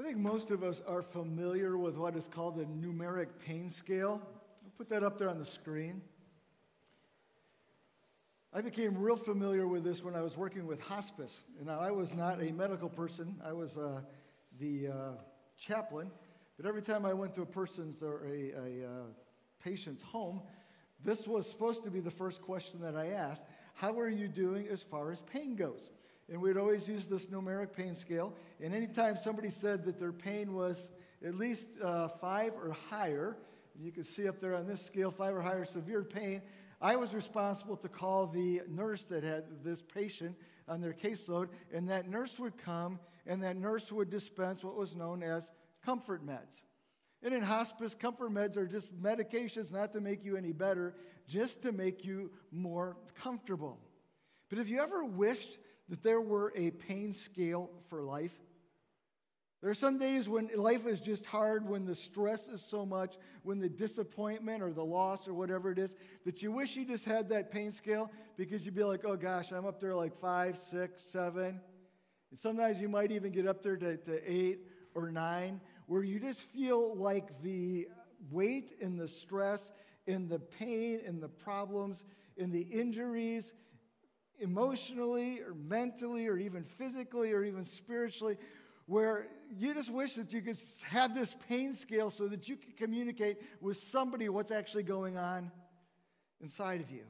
I think most of us are familiar with what is called the numeric pain scale. I'll put that up there on the screen. I became real familiar with this when I was working with hospice. Now, I was not a medical person, I was uh, the uh, chaplain. But every time I went to a person's or a, a uh, patient's home, this was supposed to be the first question that I asked How are you doing as far as pain goes? And we'd always use this numeric pain scale. And anytime somebody said that their pain was at least uh, five or higher, you can see up there on this scale, five or higher severe pain, I was responsible to call the nurse that had this patient on their caseload, and that nurse would come and that nurse would dispense what was known as comfort meds. And in hospice, comfort meds are just medications not to make you any better, just to make you more comfortable. But have you ever wished that there were a pain scale for life? There are some days when life is just hard, when the stress is so much, when the disappointment or the loss or whatever it is, that you wish you just had that pain scale because you'd be like, oh gosh, I'm up there like five, six, seven. And sometimes you might even get up there to, to eight or nine, where you just feel like the weight and the stress and the pain and the problems and the injuries, emotionally or mentally or even physically or even spiritually, where you just wish that you could have this pain scale so that you could communicate with somebody what's actually going on inside of you.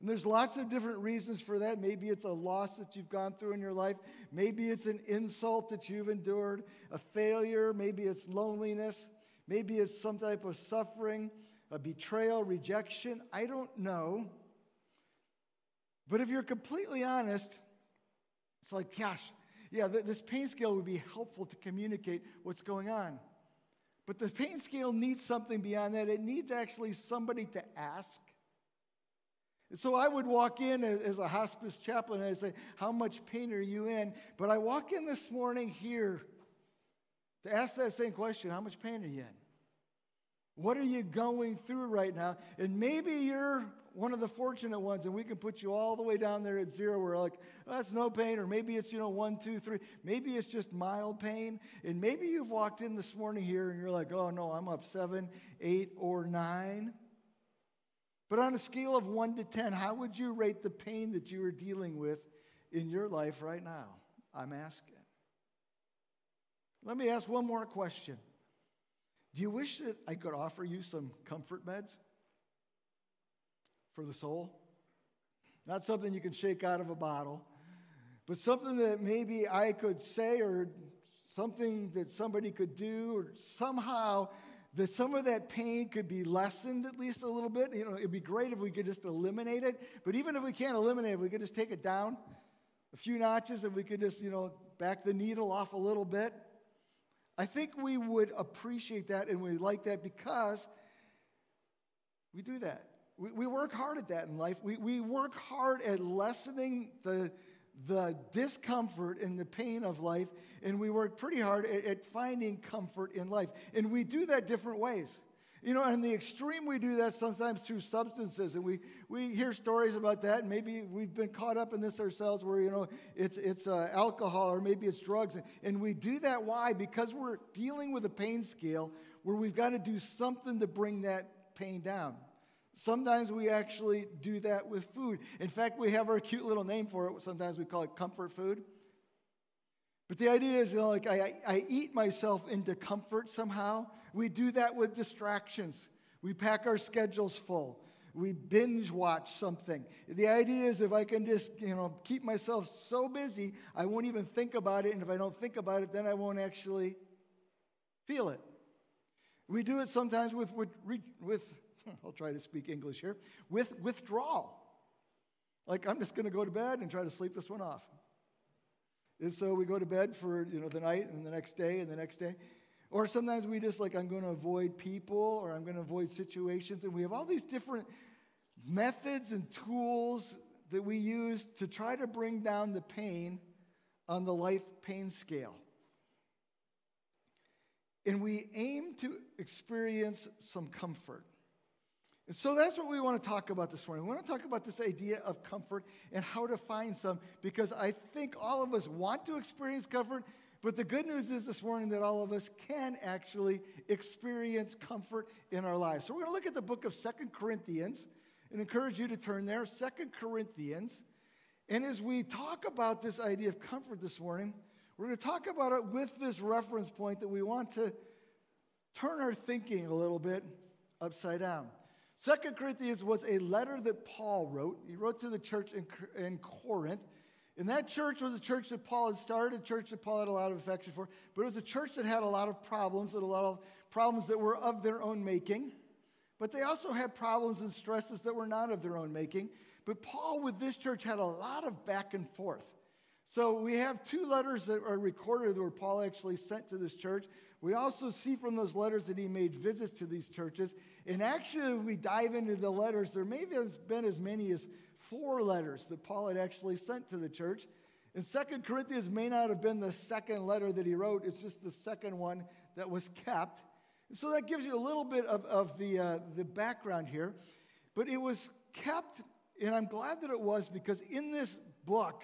And there's lots of different reasons for that. Maybe it's a loss that you've gone through in your life. Maybe it's an insult that you've endured, a failure. Maybe it's loneliness. Maybe it's some type of suffering, a betrayal, rejection. I don't know. But if you're completely honest, it's like, gosh, yeah, this pain scale would be helpful to communicate what's going on. But the pain scale needs something beyond that. It needs actually somebody to ask so I would walk in as a hospice chaplain and I'd say, How much pain are you in? But I walk in this morning here to ask that same question How much pain are you in? What are you going through right now? And maybe you're one of the fortunate ones, and we can put you all the way down there at zero. We're like, oh, that's no pain, or maybe it's, you know, one, two, three. Maybe it's just mild pain. And maybe you've walked in this morning here and you're like, oh no, I'm up seven, eight, or nine. But on a scale of 1 to 10, how would you rate the pain that you are dealing with in your life right now? I'm asking. Let me ask one more question. Do you wish that I could offer you some comfort meds for the soul? Not something you can shake out of a bottle, but something that maybe I could say or something that somebody could do or somehow that some of that pain could be lessened at least a little bit. You know, it'd be great if we could just eliminate it. But even if we can't eliminate it, we could just take it down a few notches and we could just, you know, back the needle off a little bit. I think we would appreciate that and we like that because we do that. We, we work hard at that in life. We, we work hard at lessening the, the discomfort and the pain of life, and we work pretty hard at, at, finding comfort in life. And we do that different ways. You know, in the extreme, we do that sometimes through substances, and we, we hear stories about that, and maybe we've been caught up in this ourselves where, you know, it's, it's uh, alcohol or maybe it's drugs. And, and we do that, why? Because we're dealing with a pain scale where we've got to do something to bring that pain down. Sometimes we actually do that with food. In fact, we have our cute little name for it. Sometimes we call it comfort food. But the idea is, you know, like I, I eat myself into comfort somehow. We do that with distractions. We pack our schedules full. We binge watch something. The idea is if I can just, you know, keep myself so busy, I won't even think about it. And if I don't think about it, then I won't actually feel it. We do it sometimes with, with, with I'll try to speak English here, with withdrawal. Like, I'm just going to go to bed and try to sleep this one off. And so we go to bed for, you know, the night and the next day and the next day. Or sometimes we just like, I'm going to avoid people or I'm going to avoid situations. And we have all these different methods and tools that we use to try to bring down the pain on the life pain scale. And we aim to experience some comfort. And so that's what we want to talk about this morning. We want to talk about this idea of comfort and how to find some because I think all of us want to experience comfort, But the good news is this morning that all of us can actually experience comfort in our lives. So we're going to look at the book of Second Corinthians and encourage you to turn there. Second Corinthians. And as we talk about this idea of comfort this morning, we're going to talk about it with this reference point that we want to turn our thinking a little bit upside down. Second Corinthians was a letter that Paul wrote. He wrote to the church in, in Corinth. And that church was a church that Paul had started, a church that Paul had a lot of affection for, but it was a church that had a lot of problems, and a lot of problems that were of their own making. But they also had problems and stresses that were not of their own making. But Paul, with this church, had a lot of back and forth. So we have two letters that are recorded where Paul actually sent to this church. We also see from those letters that he made visits to these churches. And actually, we dive into the letters, there may have been as many as four letters that Paul had actually sent to the church. And Second Corinthians may not have been the second letter that he wrote, it's just the second one that was kept. So that gives you a little bit of, of the, uh, the background here. But it was kept, and I'm glad that it was because in this book,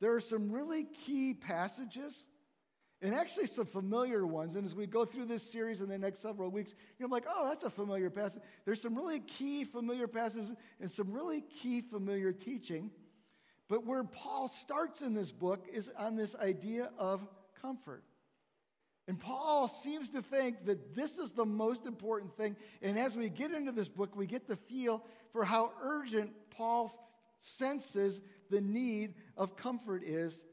there are some really key passages and actually some familiar ones. And as we go through this series in the next several weeks, you're like, oh, that's a familiar passage. There's some really key familiar passages and some really key familiar teaching. But where Paul starts in this book is on this idea of comfort. And Paul seems to think that this is the most important thing. And as we get into this book, we get the feel for how urgent Paul senses the need of comfort is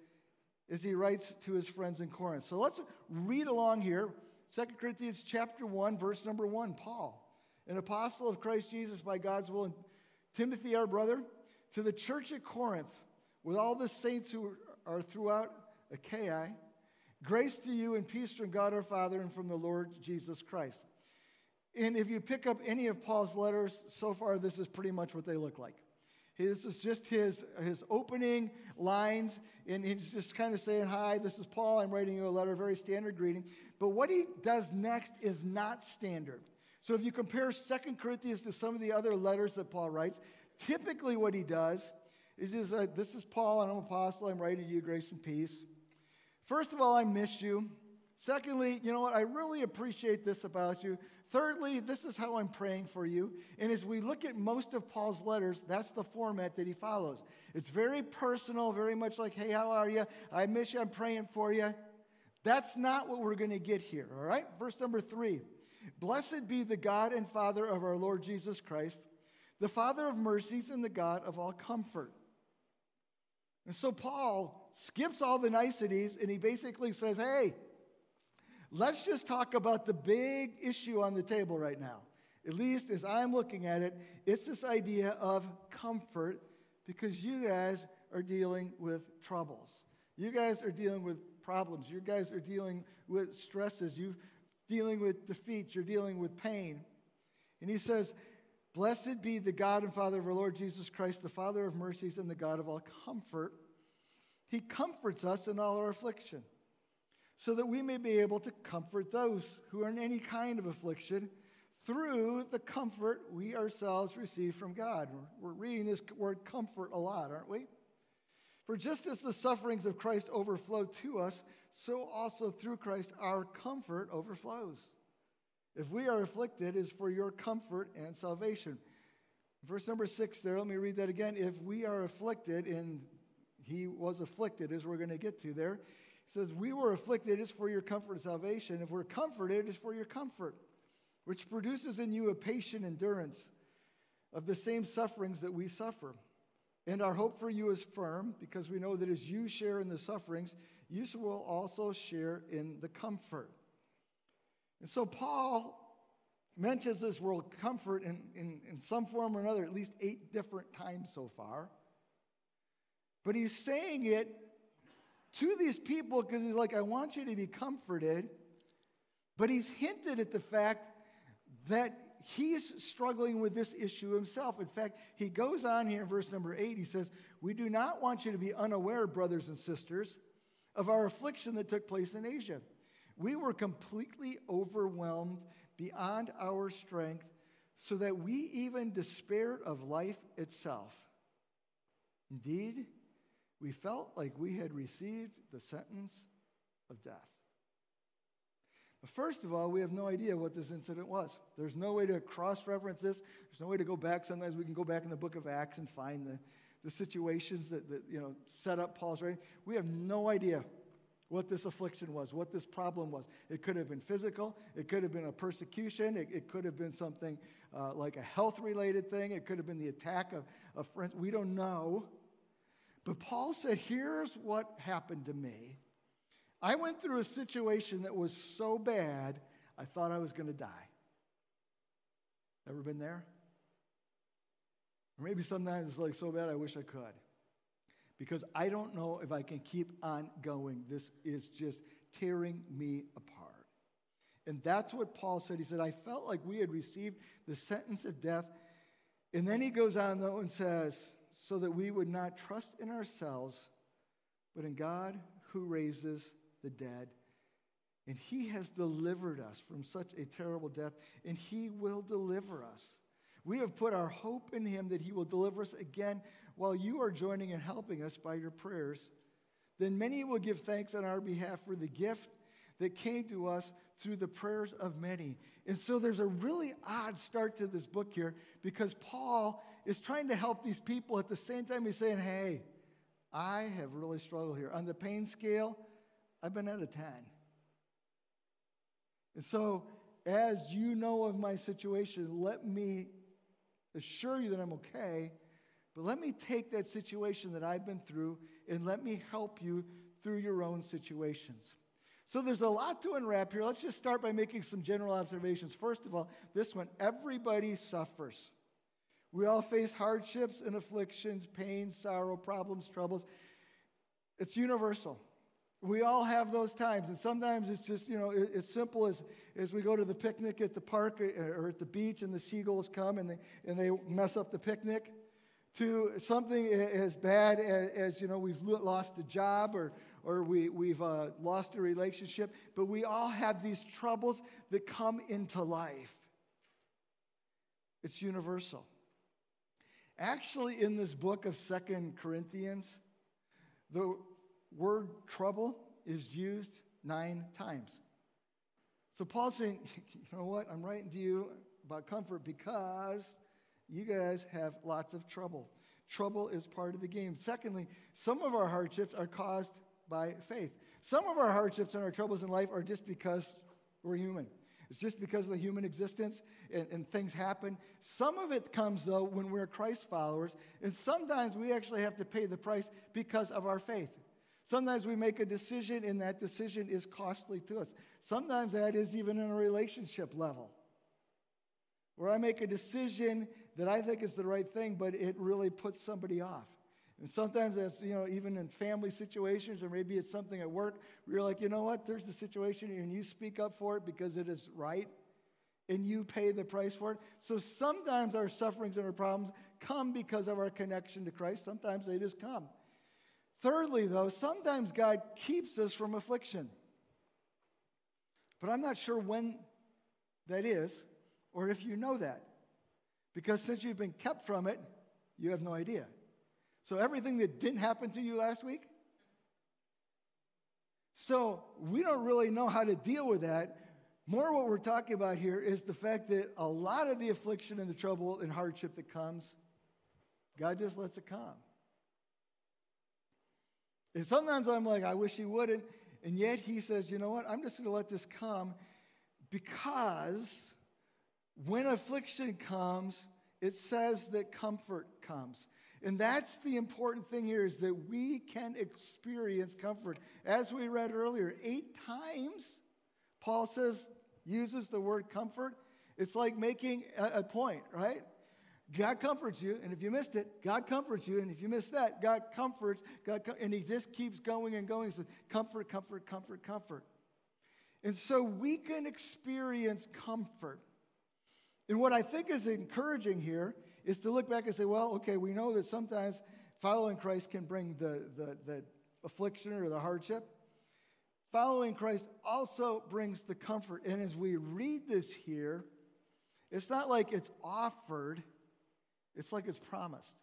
as he writes to his friends in Corinth. So let's read along here. 2 Corinthians chapter 1, verse number 1. Paul, an apostle of Christ Jesus by God's will, and Timothy, our brother, to the church at Corinth, with all the saints who are throughout Achaia, grace to you and peace from God our Father and from the Lord Jesus Christ. And if you pick up any of Paul's letters so far, this is pretty much what they look like. This is just his, his opening lines, and he's just kind of saying, Hi, this is Paul. I'm writing you a letter, very standard greeting. But what he does next is not standard. So if you compare Second Corinthians to some of the other letters that Paul writes, typically what he does is, is This is Paul, and I'm an apostle. I'm writing to you grace and peace. First of all, I missed you. Secondly, you know what? I really appreciate this about you. Thirdly, this is how I'm praying for you. And as we look at most of Paul's letters, that's the format that he follows. It's very personal, very much like, hey, how are you? I miss you. I'm praying for you. That's not what we're going to get here, all right? Verse number three Blessed be the God and Father of our Lord Jesus Christ, the Father of mercies and the God of all comfort. And so Paul skips all the niceties and he basically says, hey, Let's just talk about the big issue on the table right now. At least as I'm looking at it, it's this idea of comfort because you guys are dealing with troubles. You guys are dealing with problems. You guys are dealing with stresses. You're dealing with defeats. You're dealing with pain. And he says, Blessed be the God and Father of our Lord Jesus Christ, the Father of mercies and the God of all comfort. He comforts us in all our affliction so that we may be able to comfort those who are in any kind of affliction through the comfort we ourselves receive from God. We're reading this word comfort a lot, aren't we? For just as the sufferings of Christ overflow to us, so also through Christ our comfort overflows. If we are afflicted, is for your comfort and salvation. Verse number six there, let me read that again. If we are afflicted, and he was afflicted, as we're going to get to there, says, We were afflicted, it's for your comfort and salvation. If we're comforted, it's for your comfort, which produces in you a patient endurance of the same sufferings that we suffer. And our hope for you is firm because we know that as you share in the sufferings, you will also share in the comfort. And so Paul mentions this word comfort in, in, in some form or another at least eight different times so far. But he's saying it to these people because he's like, I want you to be comforted. But he's hinted at the fact that he's struggling with this issue himself. In fact, he goes on here in verse number eight. He says, We do not want you to be unaware, brothers and sisters, of our affliction that took place in Asia. We were completely overwhelmed beyond our strength, so that we even despaired of life itself. Indeed, we felt like we had received the sentence of death. But first of all, we have no idea what this incident was. There's no way to cross reference this. There's no way to go back. Sometimes we can go back in the book of Acts and find the, the situations that, that you know, set up Paul's writing. We have no idea what this affliction was, what this problem was. It could have been physical, it could have been a persecution, it, it could have been something uh, like a health related thing, it could have been the attack of, of friends. We don't know. But Paul said, Here's what happened to me. I went through a situation that was so bad, I thought I was going to die. Ever been there? Or maybe sometimes it's like so bad, I wish I could. Because I don't know if I can keep on going. This is just tearing me apart. And that's what Paul said. He said, I felt like we had received the sentence of death. And then he goes on, though, and says, so that we would not trust in ourselves, but in God who raises the dead. And he has delivered us from such a terrible death, and he will deliver us. We have put our hope in him that he will deliver us again while you are joining and helping us by your prayers. Then many will give thanks on our behalf for the gift that came to us through the prayers of many. And so there's a really odd start to this book here because Paul is trying to help these people at the same time he's saying, Hey, I have really struggled here. On the pain scale, I've been at a 10. And so, as you know of my situation, let me assure you that I'm okay, but let me take that situation that I've been through and let me help you through your own situations. So there's a lot to unwrap here. Let's just start by making some general observations. First of all, this one everybody suffers. We all face hardships and afflictions, pain, sorrow, problems, troubles. It's universal. We all have those times, and sometimes it's just, you know, as simple as, as we go to the picnic at the park uh, or at the beach and the seagulls come and they, and they mess up the picnic, to something as bad as, as you know, we've lost a job or, or we, we've uh, lost a relationship, but we all have these troubles that come into life. It's universal. Actually, in this book of Second Corinthians, the word trouble is used nine times. So Paul's saying, you know what? I'm writing to you about comfort because you guys have lots of trouble. Trouble is part of the game. Secondly, some of our hardships are caused by faith. Some of our hardships and our troubles in life are just because we're human. It's just because of the human existence and, and, things happen. Some of it comes, though, when we're Christ followers, and sometimes we actually have to pay the price because of our faith. Sometimes we make a decision and that decision is costly to us. Sometimes that is even in a relationship level. Where I make a decision that I think is the right thing, but it really puts somebody off. And sometimes that's, you know, even in family situations, or maybe it's something at work you're like, you know what, there's a situation and you speak up for it because it is right and you pay the price for it. So sometimes our sufferings and our problems come because of our connection to Christ. Sometimes they just come. Thirdly, though, sometimes God keeps us from affliction. But I'm not sure when that is or if you know that. Because since you've been kept from it, you have no idea. So everything that didn't happen to you last week, so we don't really know how to deal with that. More what we're talking about here is the fact that a lot of the affliction and the trouble and hardship that comes, God just lets it come. And sometimes I'm like, I wish he wouldn't. And yet he says, you know what? I'm just going to let this come because when affliction comes, it says that comfort comes. And that's the important thing here is that we can experience comfort. As we read earlier, eight times Paul says, uses the word comfort. It's like making a, a point, right? God comforts you, and if you missed it, God comforts you, and if you missed that, God comforts, God, com- and He just keeps going and going. He says, comfort, comfort, comfort, comfort. And so we can experience comfort. And what I think is encouraging here is to look back and say, well, okay, we know that sometimes following Christ can bring the, the, the affliction or the hardship. Following Christ also brings the comfort. And as we read this here, it's not like it's offered it's like it's promised.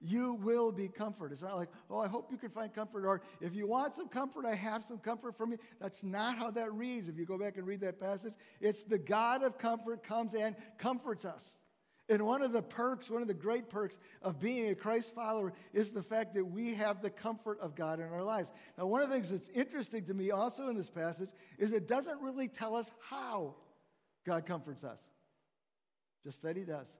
You will be comforted. It's not like, oh, I hope you can find comfort, or if you want some comfort, I have some comfort for me. That's not how that reads. If you go back and read that passage, it's the God of comfort comes and comforts us. And one of the perks, one of the great perks of being a Christ follower is the fact that we have the comfort of God in our lives. Now, one of the things that's interesting to me also in this passage is it doesn't really tell us how God comforts us, just that He does.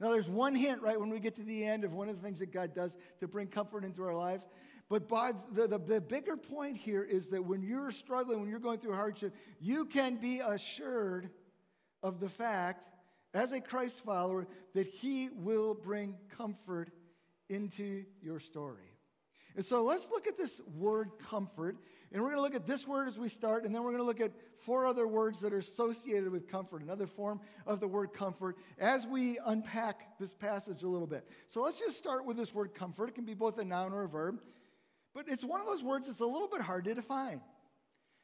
Now, there's one hint, right, when we get to the end of one of the things that God does to bring comfort into our lives. But God's, the, the, the bigger point here is that when you're struggling, when you're going through hardship, you can be assured of the fact, as a Christ follower, that He will bring comfort into your story. And so let's look at this word comfort and we're going to look at this word as we start, and then we're going to look at four other words that are associated with comfort, another form of the word comfort, as we unpack this passage a little bit. So let's just start with this word comfort. It can be both a noun or a verb, but it's one of those words that's a little bit hard to define.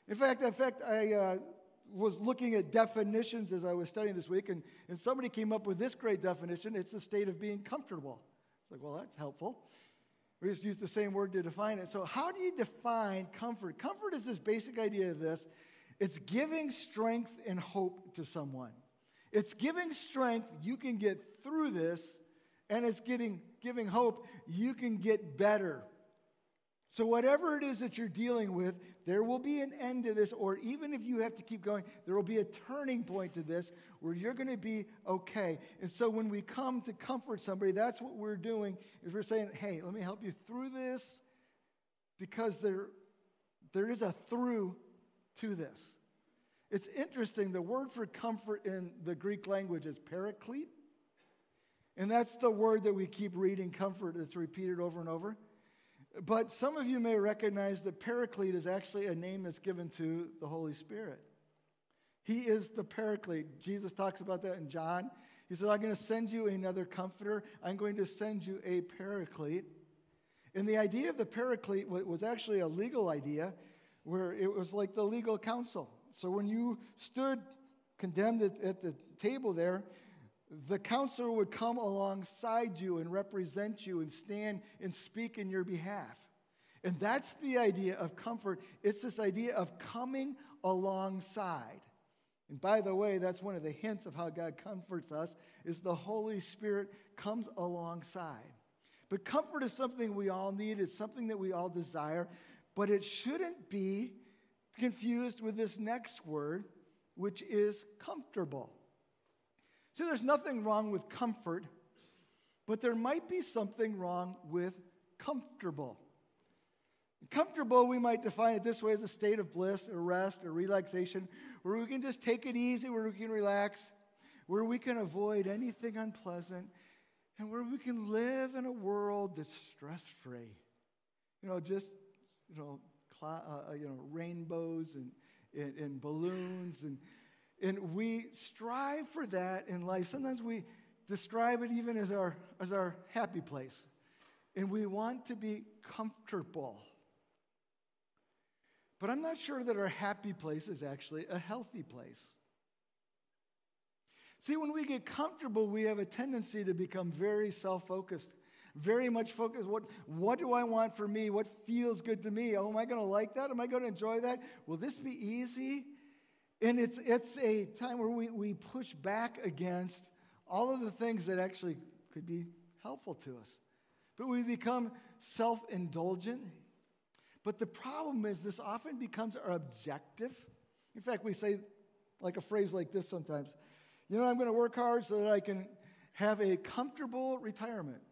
In fact, in fact, I uh, was looking at definitions as I was studying this week, and, and somebody came up with this great definition it's the state of being comfortable. It's like, well, that's helpful. We just use the same word to define it. So, how do you define comfort? Comfort is this basic idea of this it's giving strength and hope to someone. It's giving strength, you can get through this, and it's getting, giving hope, you can get better. So, whatever it is that you're dealing with, there will be an end to this, or even if you have to keep going, there will be a turning point to this where you're going to be okay. And so, when we come to comfort somebody, that's what we're doing, is we're saying, hey, let me help you through this, because there, there is a through to this. It's interesting, the word for comfort in the Greek language is paraclete. And that's the word that we keep reading, comfort, that's repeated over and over. But some of you may recognize that Paraclete is actually a name that's given to the Holy Spirit. He is the Paraclete. Jesus talks about that in John. He says, I'm going to send you another comforter. I'm going to send you a Paraclete. And the idea of the Paraclete was actually a legal idea where it was like the legal counsel. So when you stood condemned at, the table there, the counselor would come alongside you and represent you and stand and speak in your behalf. And that's the idea of comfort. It's this idea of coming alongside. And by the way, that's one of the hints of how God comforts us is the Holy Spirit comes alongside. But comfort is something we all need, it's something that we all desire, but it shouldn't be confused with this next word, which is comfortable. See, there's nothing wrong with comfort, but there might be something wrong with comfortable. Comfortable, we might define it this way as a state of bliss or rest or relaxation where we can just take it easy, where we can relax, where we can avoid anything unpleasant, and where we can live in a world that's stress free. You know, just, you know, cl- uh, uh, you know rainbows and, and, and balloons and and we strive for that in life. Sometimes we describe it even as our, as our happy place. And we want to be comfortable. But I'm not sure that our happy place is actually a healthy place. See, when we get comfortable, we have a tendency to become very self focused, very much focused. What, what do I want for me? What feels good to me? Oh, am I going to like that? Am I going to enjoy that? Will this be easy? And it's, it's a time where we, we push back against all of the things that actually could be helpful to us. But we become self indulgent. But the problem is, this often becomes our objective. In fact, we say like a phrase like this sometimes you know, I'm going to work hard so that I can have a comfortable retirement.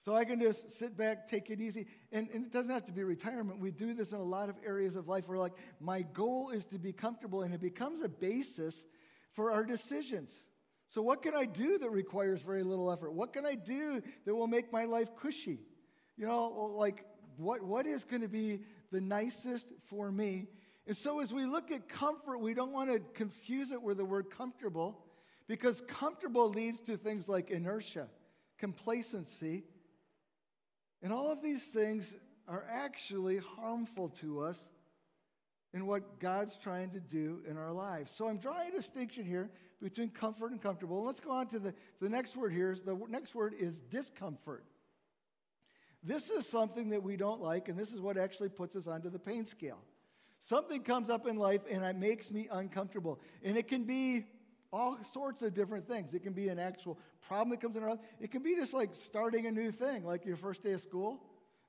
So I can just sit back, take it easy. And, and, it doesn't have to be retirement. We do this in a lot of areas of life where, like, my goal is to be comfortable, and it becomes a basis for our decisions. So, what can I do that requires very little effort? What can I do that will make my life cushy? You know, like, what, what is going to be the nicest for me? And so, as we look at comfort, we don't want to confuse it with the word comfortable because comfortable leads to things like inertia, complacency, and all of these things are actually harmful to us in what God's trying to do in our lives. So I'm drawing a distinction here between comfort and comfortable. Let's go on to the, the next word here. The next word is discomfort. This is something that we don't like, and this is what actually puts us onto the pain scale. Something comes up in life and it makes me uncomfortable. And it can be all sorts of different things. It can be an actual problem that comes in our life. It can be just like starting a new thing, like your first day of school.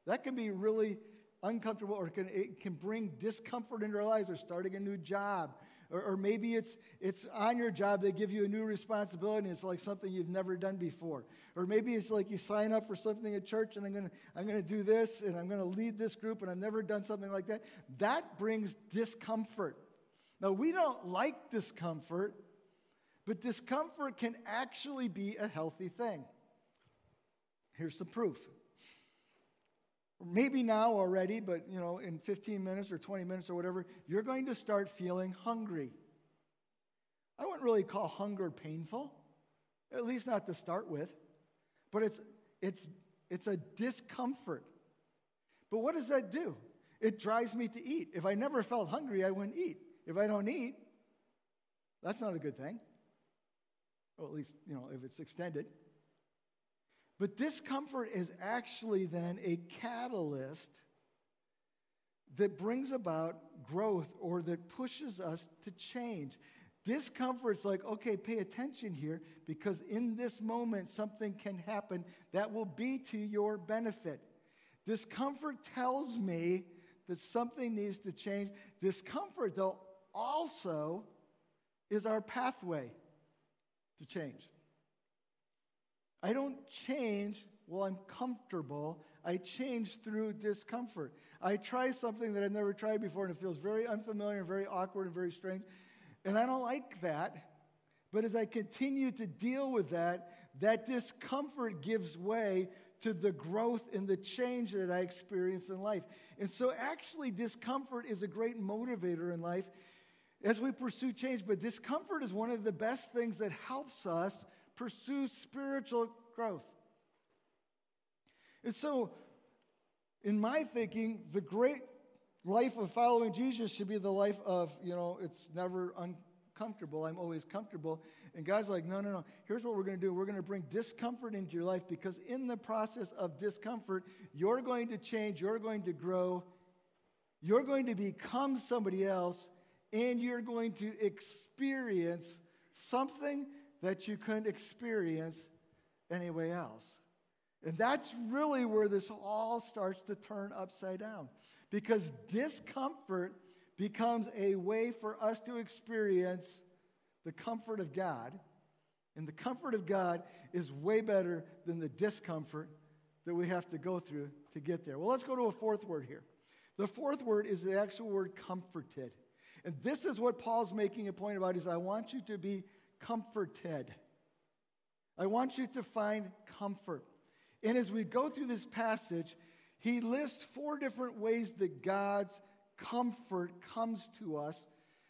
That can be really uncomfortable or it can, it can bring discomfort into our lives or starting a new job. Or, or maybe it's, it's on your job, they give you a new responsibility and it's like something you've never done before. Or maybe it's like you sign up for something at church and I'm going to I'm to do this and I'm going to lead this group and I've never done something like that. That brings discomfort. Now, we don't like discomfort, but discomfort can actually be a healthy thing. Here's the proof maybe now already, but you know, in 15 minutes or 20 minutes or whatever, you're going to start feeling hungry. I wouldn't really call hunger painful, at least not to start with, but it's, it's, it's a discomfort. But what does that do? It drives me to eat. If I never felt hungry, I wouldn't eat. If I don't eat, that's not a good thing. Well, at least, you know, if it's extended. But discomfort is actually then a catalyst that brings about growth or that pushes us to change. Discomfort's like, okay, pay attention here because in this moment something can happen that will be to your benefit. Discomfort tells me that something needs to change. Discomfort, though, also is our pathway to change. I don't change while I'm comfortable. I change through discomfort. I try something that I've never tried before and it feels very unfamiliar and very awkward and very strange. And I don't like that. But as I continue to deal with that, that discomfort gives way to the growth and the change that I experience in life. And so, actually, discomfort is a great motivator in life as we pursue change. But discomfort is one of the best things that helps us pursue spiritual growth. And so, in my thinking, the great life of following Jesus should be the life of, you know, it's never uncomfortable. I'm always comfortable. And God's like, no, no, no. Here's what we're going to do we're going to bring discomfort into your life because in the process of discomfort, you're going to change, you're going to grow, you're going to become somebody else, and you're going to experience something that you couldn't experience anyway else. And that's really where this all starts to turn upside down because discomfort becomes a way for us to experience the comfort of God. And the comfort of God is way better than the discomfort that we have to go through to get there. Well, let's go to a fourth word here. The fourth word is the actual word comforted. And this is what Paul's making a point about is I want you to be comforted. I want you to find comfort. And as we go through this passage, he lists four different ways that God's comfort comes to us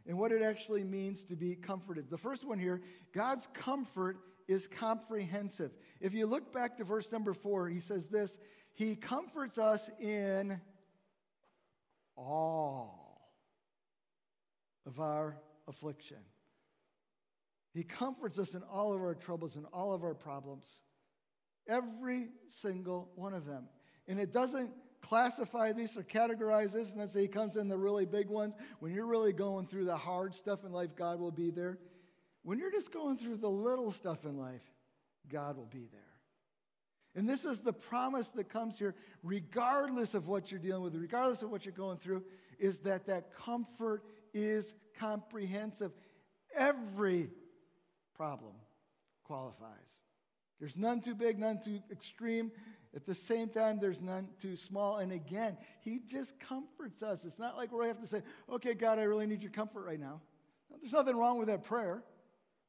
and what it actually means to be comforted. The first one here God's comfort is comprehensive. If you look back to verse number four, he says this He comforts us in all of our affliction. He comforts us in all of our troubles and all of our problems. Every single one of them. And it doesn't classify these or categorize this and then say he comes in the really big ones. When you're really going through the hard stuff in life, God will be there. When you're just going through the little stuff in life, God will be there. And this is the promise that comes here, regardless of what you're dealing with, regardless of what you're going through, is that that comfort is comprehensive. Every problem qualifies. There's none too big, none too extreme. At the same time, there's none too small. And again, He just comforts us. It's not like we have to say, okay, God, I really need your comfort right now. There's nothing wrong with that prayer.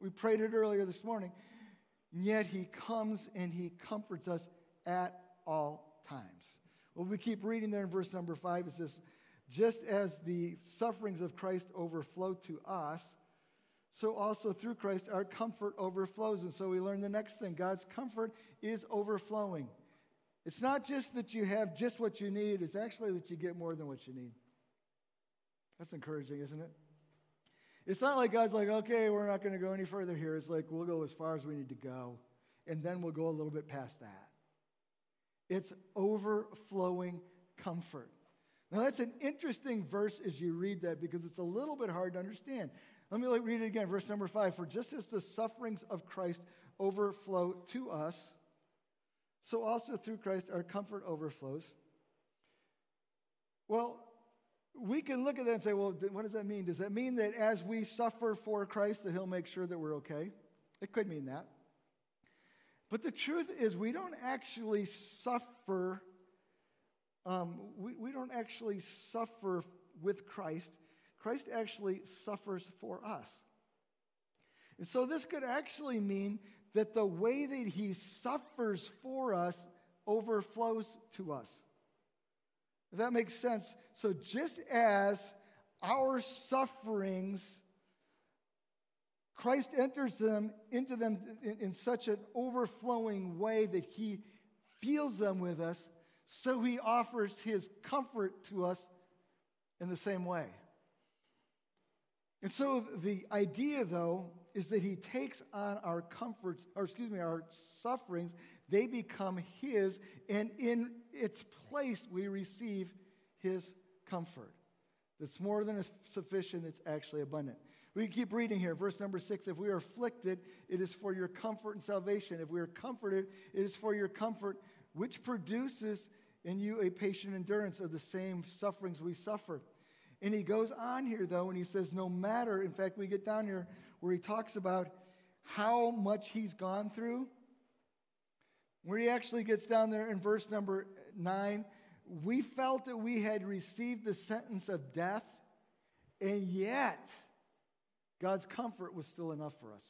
We prayed it earlier this morning. And yet, He comes and He comforts us at all times. Well, we keep reading there in verse number five. It says, just as the sufferings of Christ overflow to us, so also through Christ our comfort overflows. And so we learn the next thing God's comfort is overflowing. It's not just that you have just what you need, it's actually that you get more than what you need. That's encouraging, isn't it? It's not like God's like, okay, we're not going to go any further here. It's like, we'll go as far as we need to go, and then we'll go a little bit past that. It's overflowing comfort. Now, that's an interesting verse as you read that because it's a little bit hard to understand. Let me read it again, verse number five. For just as the sufferings of Christ overflow to us, so also through Christ our comfort overflows. Well, we can look at that and say, well, what does that mean? Does that mean that as we suffer for Christ, that He'll make sure that we're okay? It could mean that. But the truth is, we don't actually suffer. Um, we, we don't actually suffer with Christ. Christ actually suffers for us. And so this could actually mean that the way that he suffers for us overflows to us. If that makes sense. So just as our sufferings, Christ enters them into them in, in such an overflowing way that he feels them with us, so he offers his comfort to us in the same way. And so the idea, though, is that he takes on our comforts, or excuse me, our sufferings, they become his, and in its place we receive his comfort. That's more than sufficient, it's actually abundant. We keep reading here, verse number six. If we are afflicted, it is for your comfort and salvation. If we are comforted, it is for your comfort, which produces in you a patient endurance of the same sufferings we suffer. And he goes on here, though, and he says, no matter, in fact, we get down here where he talks about how much he's gone through. Where he actually gets down there in verse number nine, we felt that we had received the sentence of death, and yet God's comfort was still enough for us.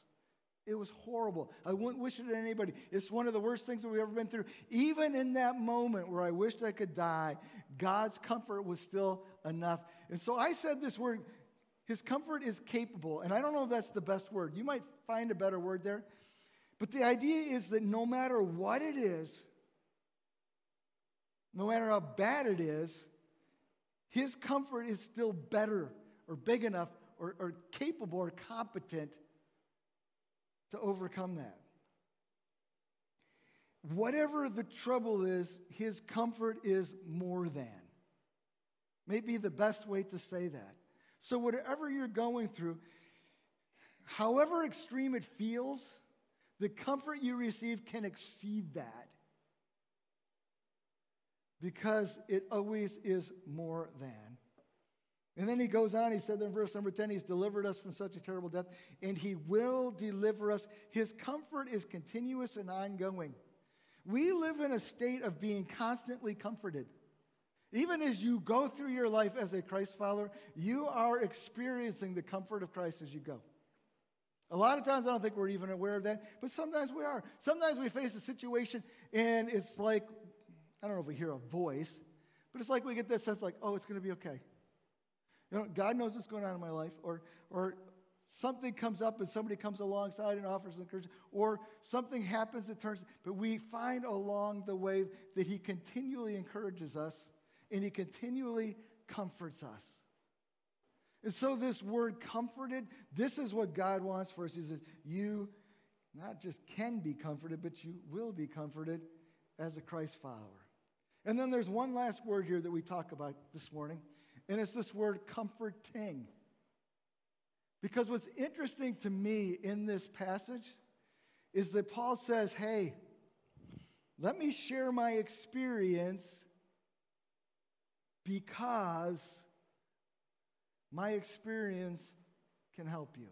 It was horrible. I wouldn't wish it on anybody. It's one of the worst things that we've ever been through. Even in that moment where I wished I could die, God's comfort was still enough. And so I said this word, His comfort is capable. And I don't know if that's the best word. You might find a better word there. But the idea is that no matter what it is, no matter how bad it is, His comfort is still better or big enough or, or capable or competent to overcome that. Whatever the trouble is, his comfort is more than. Maybe the best way to say that. So, whatever you're going through, however extreme it feels, the comfort you receive can exceed that because it always is more than. And then he goes on, he said in verse number 10, He's delivered us from such a terrible death, and He will deliver us. His comfort is continuous and ongoing. We live in a state of being constantly comforted. Even as you go through your life as a Christ follower, you are experiencing the comfort of Christ as you go. A lot of times I don't think we're even aware of that, but sometimes we are. Sometimes we face a situation and it's like, I don't know if we hear a voice, but it's like we get this sense like, oh, it's going to be okay. You know, God knows what's going on in my life, or, or something comes up and somebody comes alongside and offers encouragement, or something happens that turns, but we find along the way that He continually encourages us and He continually comforts us. And so, this word comforted, this is what God wants for us. He says, You not just can be comforted, but you will be comforted as a Christ follower. And then there's one last word here that we talk about this morning, and it's this word comforting. Because what's interesting to me in this passage is that Paul says, hey, let me share my experience because my experience can help you.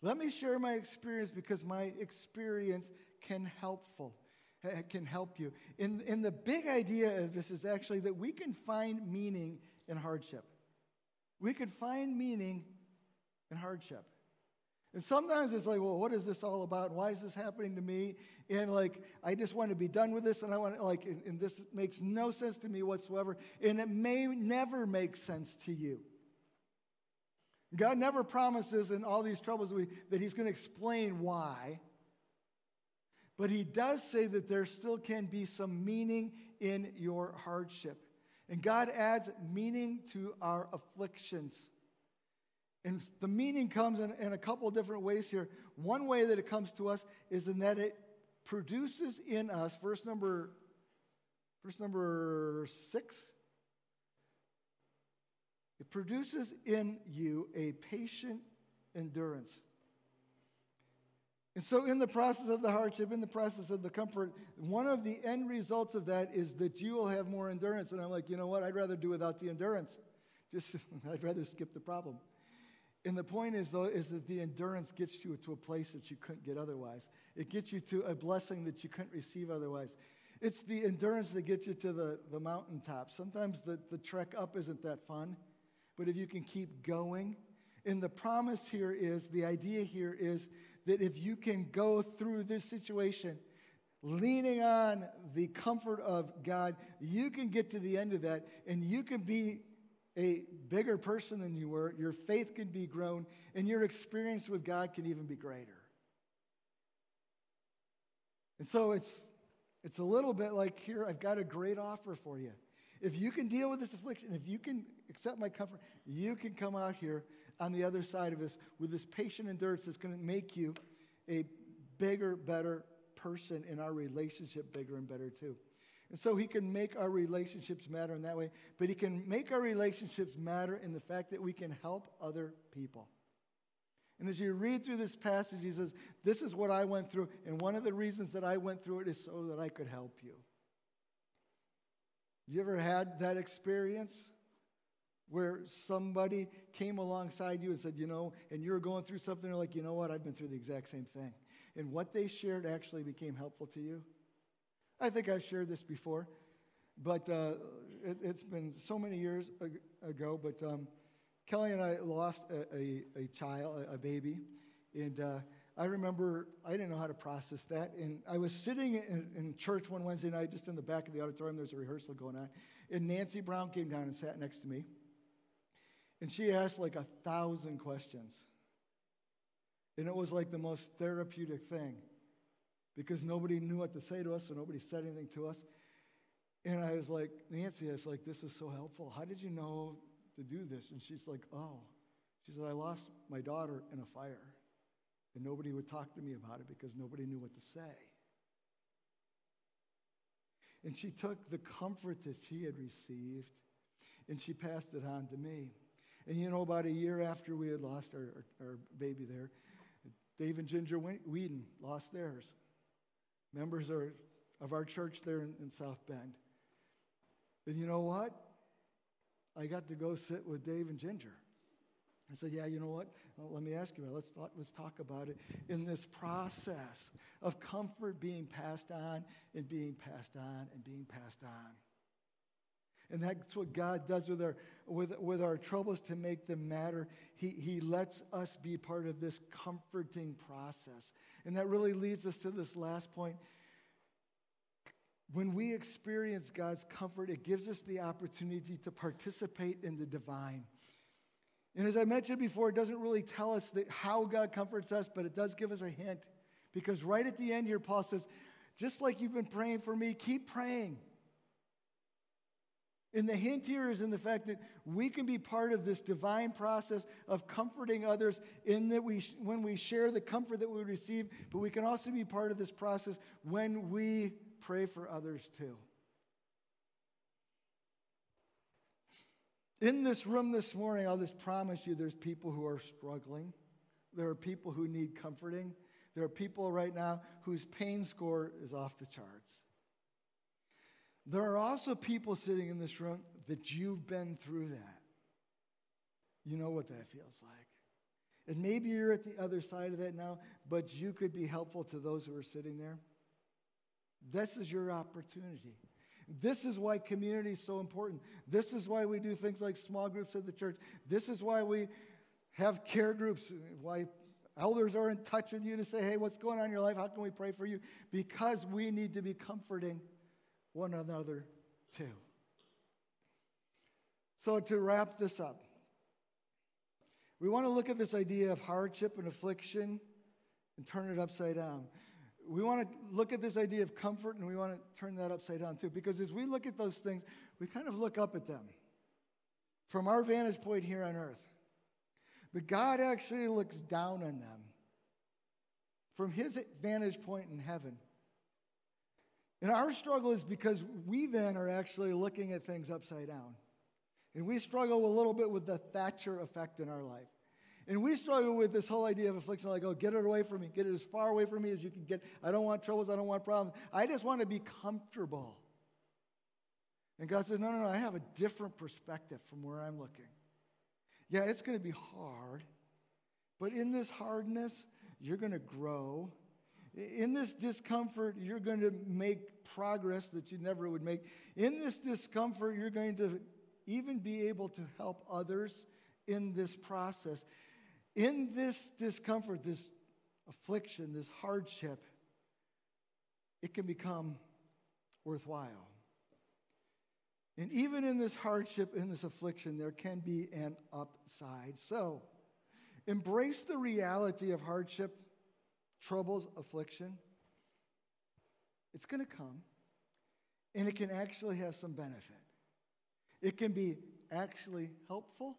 Let me share my experience because my experience can helpful Eh, can help you. And, and the big idea of this is actually that we can find meaning in hardship. We can find meaning in hardship. And sometimes it's like, well, what is this all about? And why is this happening to me? And like, I just want to be done with this, and I want to, like, and, and this makes no sense to me whatsoever. And it may never make sense to you. God never promises in all these troubles that, we, that He's going to explain why. But he does say that there still can be some meaning in your hardship. And God adds meaning to our afflictions. And the meaning comes in, in a couple of different ways here. One way that it comes to us is in that it produces in us, verse number, verse number six, it produces in you a patient endurance. And so, in the process of the hardship, in the process of the comfort, one of the end results of that is that you will have more endurance. And I'm like, you know what? I'd rather do without the endurance. Just, I'd rather skip the problem. And the point is, though, is that the endurance gets you to a place that you couldn't get otherwise. It gets you to a blessing that you couldn't receive otherwise. It's the endurance that gets you to the, the mountaintop. Sometimes the, the trek up isn't that fun, but if you can keep going, and the promise here is, the idea here is that if you can go through this situation, leaning on the comfort of God, you can get to the end of that and you can be a bigger person than you were. Your faith can be grown and your experience with God can even be greater. And so it's, it's a little bit like here, I've got a great offer for you. If you can deal with this affliction, if you can accept my comfort, you can come out here on the other side of this with this patient endurance that's going to make you a bigger, better person in our relationship bigger and better too. And so he can make our relationships matter in that way, but he can make our relationships matter in the fact that we can help other people. And as you read through this passage, he says, This is what I went through, and one of the reasons that I went through it is so that I could help you. You ever had that experience? Where somebody came alongside you and said, you know, and you're going through something, they're like, you know what, I've been through the exact same thing. And what they shared actually became helpful to you. I think I've shared this before, but uh, it, has been so many years ago. But um, Kelly and I lost a, a, a child, a, baby, and uh, I remember I didn't know how to process that. And I was sitting in, in, church one Wednesday night, just in the back of the auditorium. There's a rehearsal going on. And Nancy Brown came down and sat next to me. And she asked like a thousand questions. And it was like the most therapeutic thing because nobody knew what to say to us, so nobody said anything to us. And I was like, Nancy, I was like, this is so helpful. How did you know to do this? And she's like, oh. She said, I lost my daughter in a fire. And nobody would talk to me about it because nobody knew what to say. And she took the comfort that she had received and she passed it on to me. And you know, about a year after we had lost our, our, our baby there, Dave and Ginger Whedon lost theirs. Members are, of our church there in, in South Bend. And you know what? I got to go sit with Dave and Ginger. I said, Yeah, you know what? Well, let me ask you about it. Let's let's talk about it in this process of comfort being passed on and being passed on and being passed on. And that's what God does with our, with, with our troubles to make them matter. He, he lets us be part of this comforting process. And that really leads us to this last point. When we experience God's comfort, it gives us the opportunity to participate in the divine. And as I mentioned before, it doesn't really tell us how God comforts us, but it does give us a hint. Because right at the end here, Paul says, just like you've been praying for me, keep praying. And the hint here is in the fact that we can be part of this divine process of comforting others in that we, when we share the comfort that we receive, but we can also be part of this process when we pray for others too. In this room this morning, I'll just promise you there's people who are struggling. There are people who need comforting. There are people right now whose pain score is off the charts. There are also people sitting in this room that you've been through that. You know what that feels like. And maybe you're at the other side of that now, but you could be helpful to those who are sitting there. This is your opportunity. This is why community is so important. This is why we do things like small groups at the church. This is why we have care groups, why elders are in touch with you to say, hey, what's going on in your life? How can we pray for you? Because we need to be comforting one another too. So, to wrap this up, we want to look at this idea of hardship and affliction and turn it upside down. we want to look at this idea of comfort and we want to turn that upside down too. Because as we look at those things, we kind of look up at them from our vantage point here on earth. But God actually looks down on them from his vantage point in heaven. And our struggle is because we then are actually looking at things upside down. And we struggle a little bit with the Thatcher effect in our life. And we struggle with this whole idea of affliction like, oh, get it away from me. Get it as far away from me as you can get. I don't want troubles. I don't want problems. I just want to be comfortable. And God says, no, no, no, I have a different perspective from where I'm looking. Yeah, it's going to be hard. But in this hardness, you're going to grow. In this discomfort, you're going to make progress that you never would make. In this discomfort, you're going to even be able to help others in this process. In this discomfort, this affliction, this hardship, it can become worthwhile. And even in this hardship, in this affliction, there can be an upside. So, embrace the reality of hardship, troubles, affliction. It's going to come, and it can actually have some benefit. It can be actually helpful,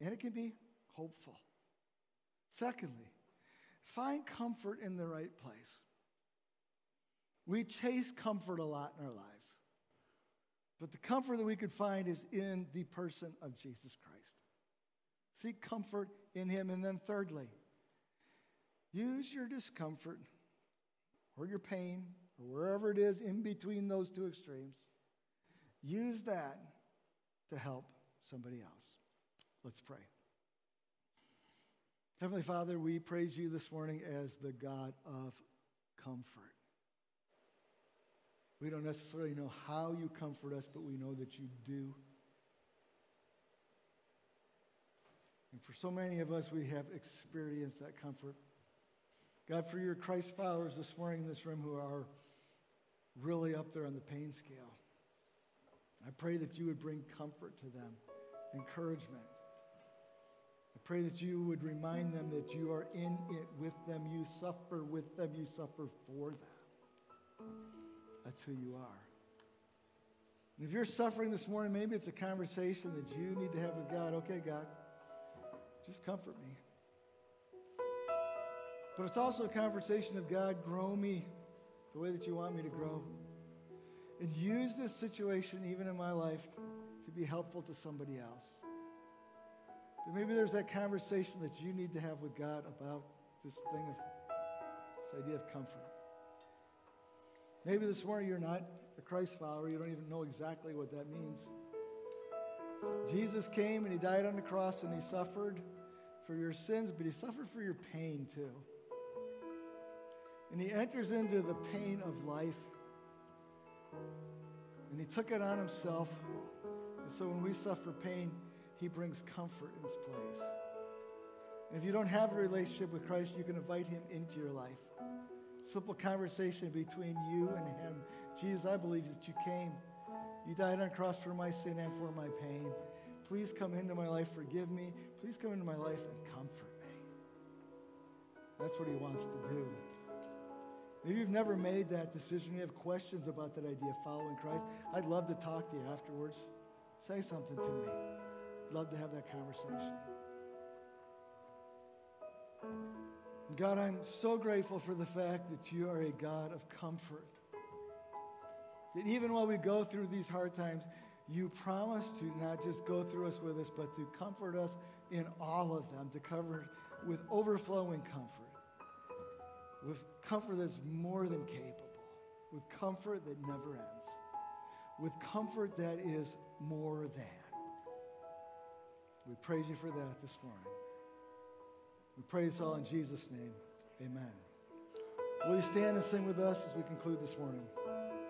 and it can be hopeful. Secondly, find comfort in the right place. We chase comfort a lot in our lives. But the comfort that we could find is in the person of Jesus Christ. Seek comfort in him. And then, thirdly, use your discomfort or your pain or wherever it is in between those two extremes. Use that to help somebody else. Let's pray. Heavenly Father, we praise you this morning as the God of comfort. We don't necessarily know how you comfort us, but we know that you do. And for so many of us, we have experienced that comfort. God, for your Christ followers this morning in this room who are really up there on the pain scale, I pray that you would bring comfort to them, encouragement. I pray that you would remind them that you are in it with them, you suffer with them, you suffer for them. That's who you are. And if you're suffering this morning, maybe it's a conversation that you need to have with God. Okay, God, just comfort me. But it's also a conversation of God, grow me the way that you want me to grow. And use this situation, even in my life, to be helpful to somebody else. But maybe there's that conversation that you need to have with God about this thing of this idea of comfort. Maybe this morning you're not a Christ follower, you don't even know exactly what that means. Jesus came and he died on the cross and he suffered for your sins, but he suffered for your pain too. And he enters into the pain of life. And he took it on himself. And so when we suffer pain, he brings comfort in its place. And if you don't have a relationship with Christ, you can invite him into your life. Simple conversation between you and him. Jesus, I believe that you came. You died on a cross for my sin and for my pain. Please come into my life, forgive me. Please come into my life and comfort me. That's what he wants to do. Maybe you've never made that decision. You have questions about that idea of following Christ. I'd love to talk to you afterwards. Say something to me. I'd love to have that conversation. God, I'm so grateful for the fact that you are a God of comfort. That even while we go through these hard times, you promise to not just go through us with us, but to comfort us in all of them, to cover with overflowing comfort, with comfort that's more than capable, with comfort that never ends, with comfort that is more than. We praise you for that this morning. We pray this all in Jesus' name. Amen. Will you stand and sing with us as we conclude this morning?